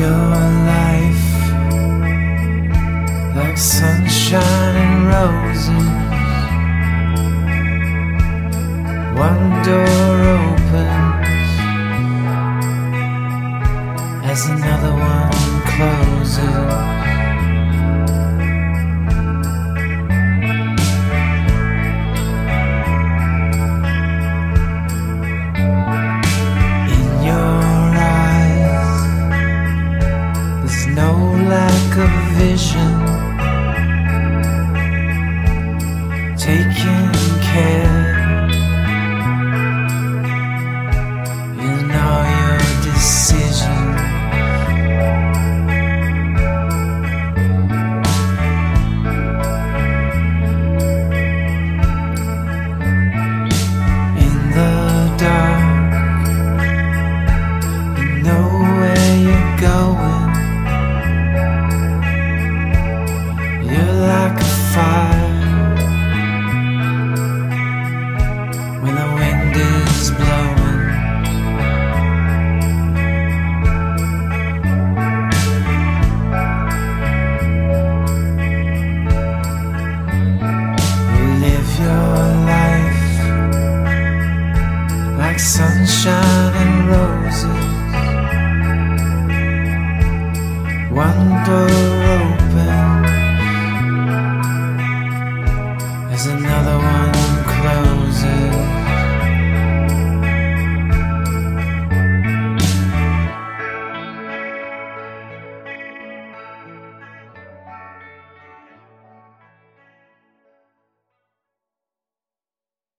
your life like sunshine and roses. One door opens as another one closes. Taking sunshine and roses. One door